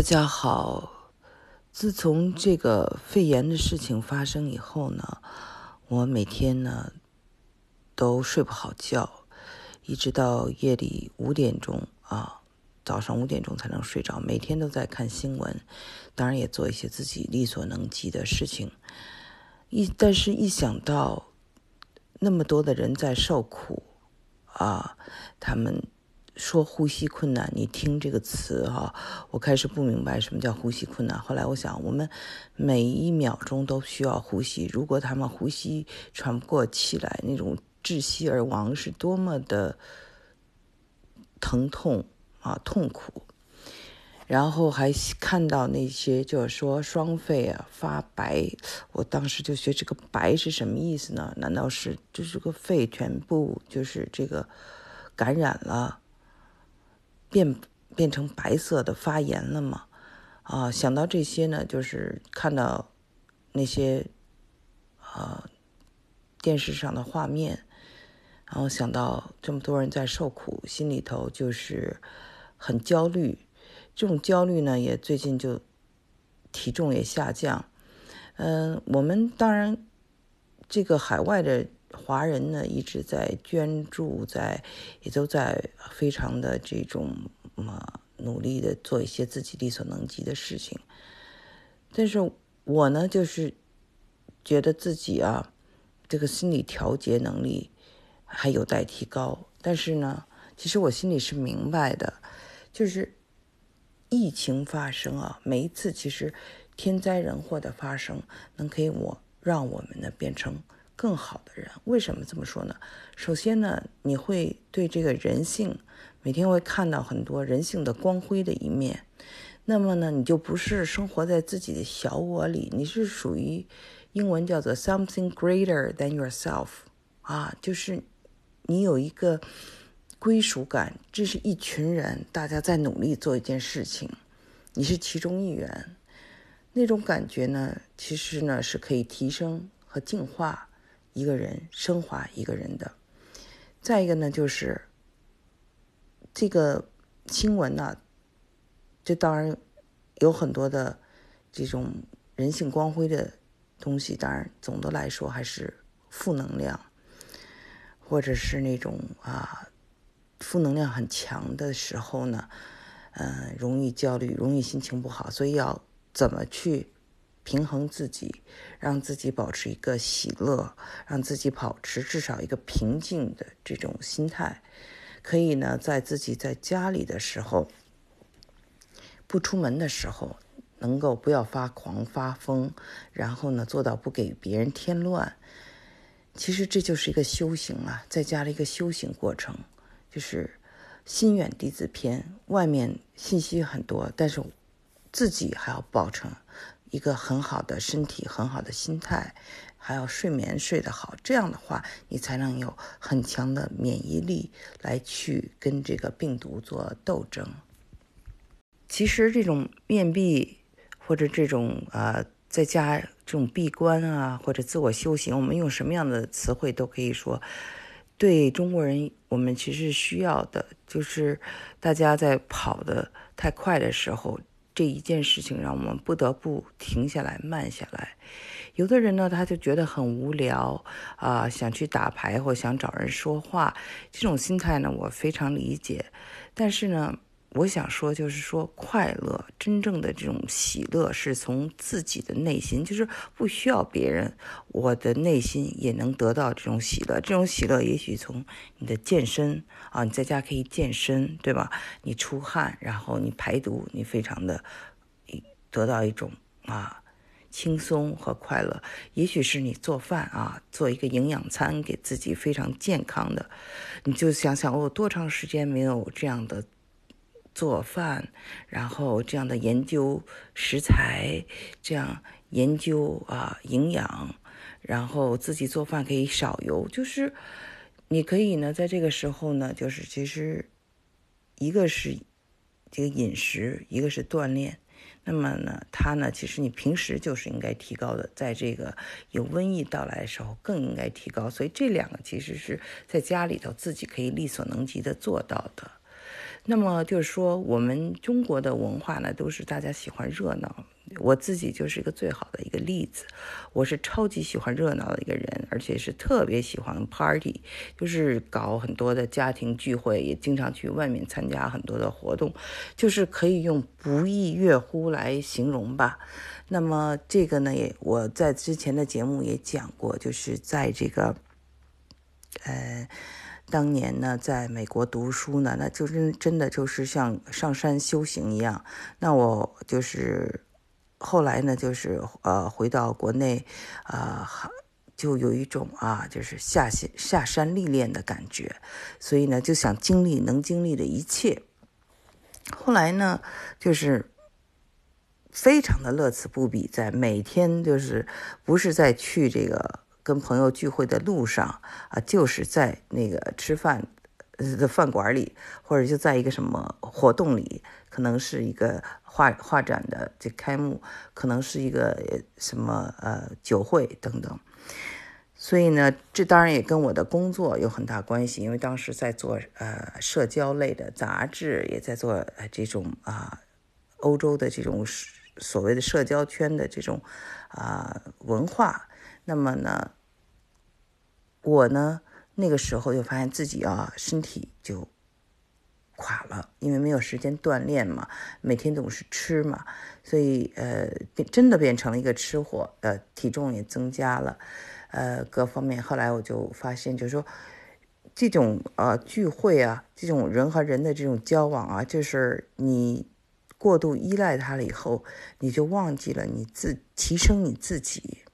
大家好。自从这个肺炎的事情发生以后呢，我每天呢都睡不好觉，一直到夜里五点钟啊，早上五点钟才能睡着。每天都在看新闻，当然也做一些自己力所能及的事情。一但是，一想到那么多的人在受苦啊，他们。说呼吸困难，你听这个词哈，我开始不明白什么叫呼吸困难。后来我想，我们每一秒钟都需要呼吸。如果他们呼吸喘不过气来，那种窒息而亡是多么的疼痛啊，痛苦。然后还看到那些就是说双肺啊发白，我当时就学这个白是什么意思呢？难道是就是个肺全部就是这个感染了？变变成白色的发炎了吗？啊，想到这些呢，就是看到那些啊电视上的画面，然后想到这么多人在受苦，心里头就是很焦虑。这种焦虑呢，也最近就体重也下降。嗯，我们当然这个海外的。华人呢一直在捐助，在也都在非常的这种啊努力的做一些自己力所能及的事情。但是我呢，就是觉得自己啊，这个心理调节能力还有待提高。但是呢，其实我心里是明白的，就是疫情发生啊，每一次其实天灾人祸的发生，能给我让我们呢变成。更好的人，为什么这么说呢？首先呢，你会对这个人性每天会看到很多人性的光辉的一面。那么呢，你就不是生活在自己的小我里，你是属于英文叫做 something greater than yourself 啊，就是你有一个归属感，这是一群人大家在努力做一件事情，你是其中一员，那种感觉呢，其实呢是可以提升和净化。一个人升华一个人的，再一个呢，就是这个新闻呢，这当然有很多的这种人性光辉的东西，当然总的来说还是负能量，或者是那种啊负能量很强的时候呢，嗯，容易焦虑，容易心情不好，所以要怎么去？平衡自己，让自己保持一个喜乐，让自己保持至少一个平静的这种心态，可以呢，在自己在家里的时候，不出门的时候，能够不要发狂发疯，然后呢，做到不给别人添乱。其实这就是一个修行啊，在家的一个修行过程，就是心远地自偏，外面信息很多，但是自己还要保持。一个很好的身体，很好的心态，还要睡眠睡得好，这样的话，你才能有很强的免疫力来去跟这个病毒做斗争。其实这种面壁或者这种啊，在家这种闭关啊，或者自我修行，我们用什么样的词汇都可以说，对中国人，我们其实需要的就是大家在跑得太快的时候。这一件事情让我们不得不停下来、慢下来。有的人呢，他就觉得很无聊啊，想去打牌或想找人说话，这种心态呢，我非常理解。但是呢，我想说，就是说，快乐真正的这种喜乐是从自己的内心，就是不需要别人，我的内心也能得到这种喜乐。这种喜乐也许从你的健身啊，你在家可以健身，对吧？你出汗，然后你排毒，你非常的得到一种啊轻松和快乐。也许是你做饭啊，做一个营养餐给自己非常健康的，你就想想我多长时间没有这样的。做饭，然后这样的研究食材，这样研究啊营养，然后自己做饭可以少油，就是你可以呢在这个时候呢，就是其实一个是这个饮食，一个是锻炼，那么呢，它呢其实你平时就是应该提高的，在这个有瘟疫到来的时候更应该提高，所以这两个其实是在家里头自己可以力所能及的做到的。那么就是说，我们中国的文化呢，都是大家喜欢热闹。我自己就是一个最好的一个例子，我是超级喜欢热闹的一个人，而且是特别喜欢 party，就是搞很多的家庭聚会，也经常去外面参加很多的活动，就是可以用不亦乐乎来形容吧。那么这个呢，也我在之前的节目也讲过，就是在这个，呃。当年呢，在美国读书呢，那就真真的就是像上山修行一样。那我就是后来呢，就是呃回到国内，啊，就有一种啊，就是下下下山历练的感觉。所以呢，就想经历能经历的一切。后来呢，就是非常的乐此不彼，在每天就是不是在去这个。跟朋友聚会的路上啊，就是在那个吃饭的饭馆里，或者就在一个什么活动里，可能是一个画画展的这开幕，可能是一个什么呃酒会等等。所以呢，这当然也跟我的工作有很大关系，因为当时在做呃社交类的杂志，也在做这种啊欧洲的这种所谓的社交圈的这种啊文化。那么呢？我呢，那个时候就发现自己啊，身体就垮了，因为没有时间锻炼嘛，每天总是吃嘛，所以呃，变真的变成了一个吃货，呃，体重也增加了，呃，各方面。后来我就发现，就是说，这种呃聚会啊，这种人和人的这种交往啊，就是你过度依赖他了以后，你就忘记了你自提升你自己。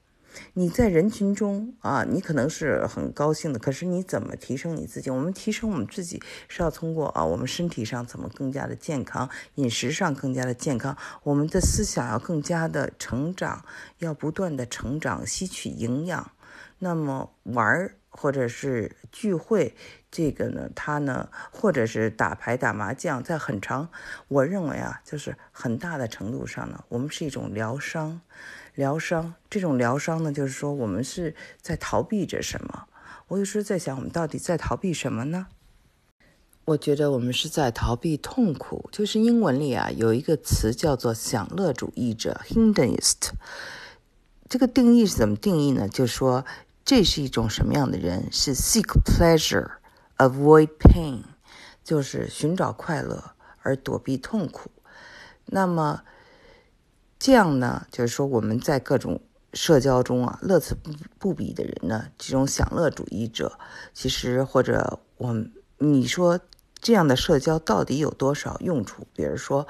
你在人群中啊，你可能是很高兴的，可是你怎么提升你自己？我们提升我们自己是要通过啊，我们身体上怎么更加的健康，饮食上更加的健康，我们的思想要更加的成长，要不断的成长，吸取营养。那么玩儿或者是聚会，这个呢，它呢，或者是打牌打麻将，在很长，我认为啊，就是很大的程度上呢，我们是一种疗伤。疗伤，这种疗伤呢，就是说我们是在逃避着什么？我有时候在想，我们到底在逃避什么呢？我觉得我们是在逃避痛苦。就是英文里啊，有一个词叫做享乐主义者 （hedonist）。这个定义是怎么定义呢？就是说，这是一种什么样的人？是 seek pleasure, avoid pain，就是寻找快乐而躲避痛苦。那么。这样呢，就是说我们在各种社交中啊，乐此不不彼的人呢，这种享乐主义者，其实或者我你说这样的社交到底有多少用处？比如说，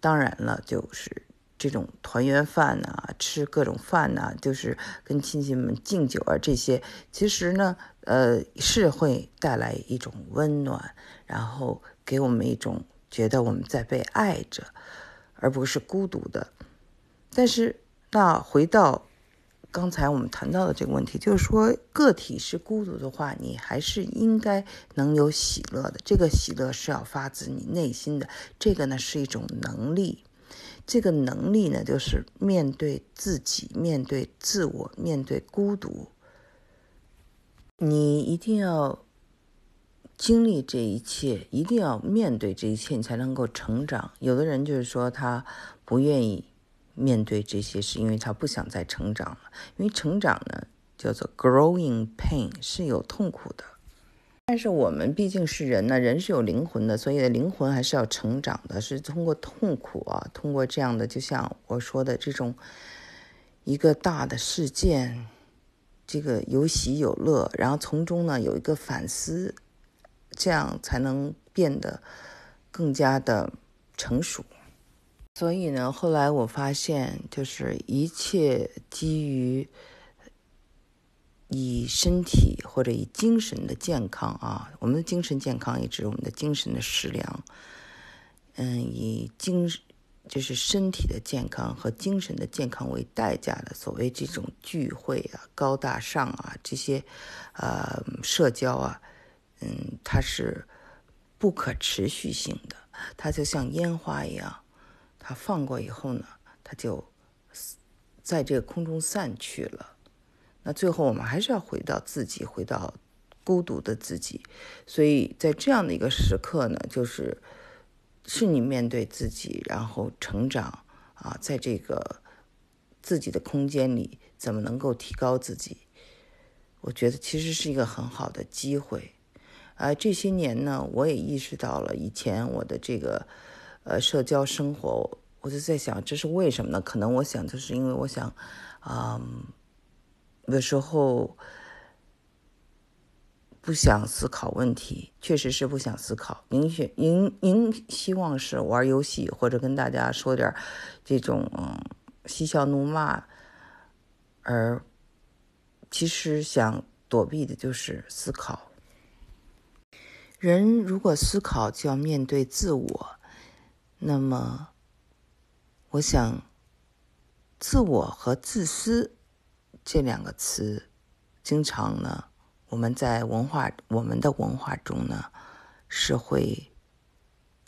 当然了，就是这种团圆饭呐，吃各种饭呐，就是跟亲戚们敬酒啊，这些其实呢，呃，是会带来一种温暖，然后给我们一种觉得我们在被爱着，而不是孤独的。但是，那回到刚才我们谈到的这个问题，就是说，个体是孤独的话，你还是应该能有喜乐的。这个喜乐是要发自你内心的，这个呢是一种能力。这个能力呢，就是面对自己，面对自我，面对孤独，你一定要经历这一切，一定要面对这一切，你才能够成长。有的人就是说，他不愿意。面对这些，是因为他不想再成长了。因为成长呢，叫做 growing pain，是有痛苦的。但是我们毕竟是人呢，人是有灵魂的，所以灵魂还是要成长的，是通过痛苦啊，通过这样的，就像我说的这种一个大的事件，这个有喜有乐，然后从中呢有一个反思，这样才能变得更加的成熟。所以呢，后来我发现，就是一切基于以身体或者以精神的健康啊，我们的精神健康也指我们的精神的食粮。嗯，以精就是身体的健康和精神的健康为代价的所谓这种聚会啊、高大上啊这些呃社交啊，嗯，它是不可持续性的，它就像烟花一样。它放过以后呢，它就在这个空中散去了。那最后我们还是要回到自己，回到孤独的自己。所以在这样的一个时刻呢，就是是你面对自己，然后成长啊，在这个自己的空间里，怎么能够提高自己？我觉得其实是一个很好的机会。啊，这些年呢，我也意识到了以前我的这个呃社交生活，我就在想，这是为什么呢？可能我想，就是因为我想，嗯，有时候。不想思考问题，确实是不想思考。您选您您希望是玩游戏，或者跟大家说点这种嗯嬉笑怒骂，而其实想躲避的就是思考。人如果思考，就要面对自我。那么，我想，自我和自私这两个词，经常呢。我们在文化，我们的文化中呢，是会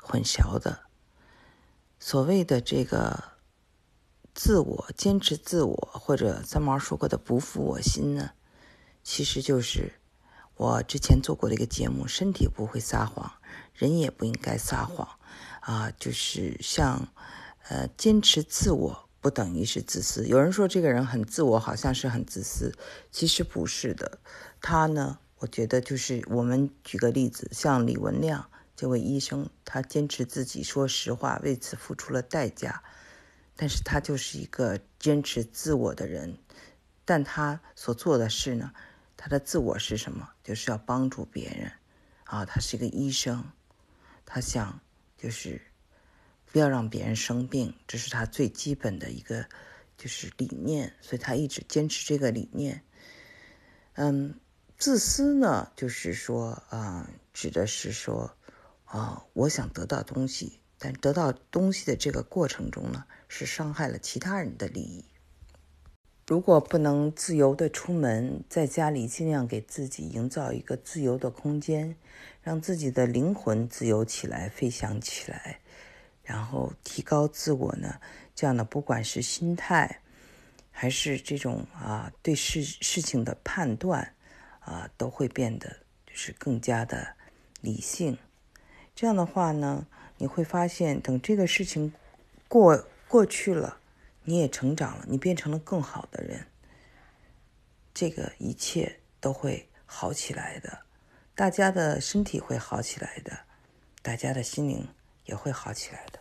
混淆的。所谓的这个自我坚持自我，或者三毛说过的“不负我心”呢，其实就是我之前做过的一个节目：身体不会撒谎，人也不应该撒谎啊。就是像呃，坚持自我不等于是自私。有人说这个人很自我，好像是很自私，其实不是的。他呢？我觉得就是我们举个例子，像李文亮这位医生，他坚持自己说实话，为此付出了代价。但是他就是一个坚持自我的人，但他所做的事呢，他的自我是什么？就是要帮助别人啊。他是一个医生，他想就是不要让别人生病，这是他最基本的一个就是理念，所以他一直坚持这个理念。嗯。自私呢，就是说，啊，指的是说，啊，我想得到东西，但得到东西的这个过程中呢，是伤害了其他人的利益。如果不能自由的出门，在家里尽量给自己营造一个自由的空间，让自己的灵魂自由起来，飞翔起来，然后提高自我呢，这样呢不管是心态，还是这种啊对事事情的判断。啊，都会变得就是更加的理性。这样的话呢，你会发现，等这个事情过过去了，你也成长了，你变成了更好的人。这个一切都会好起来的，大家的身体会好起来的，大家的心灵也会好起来的。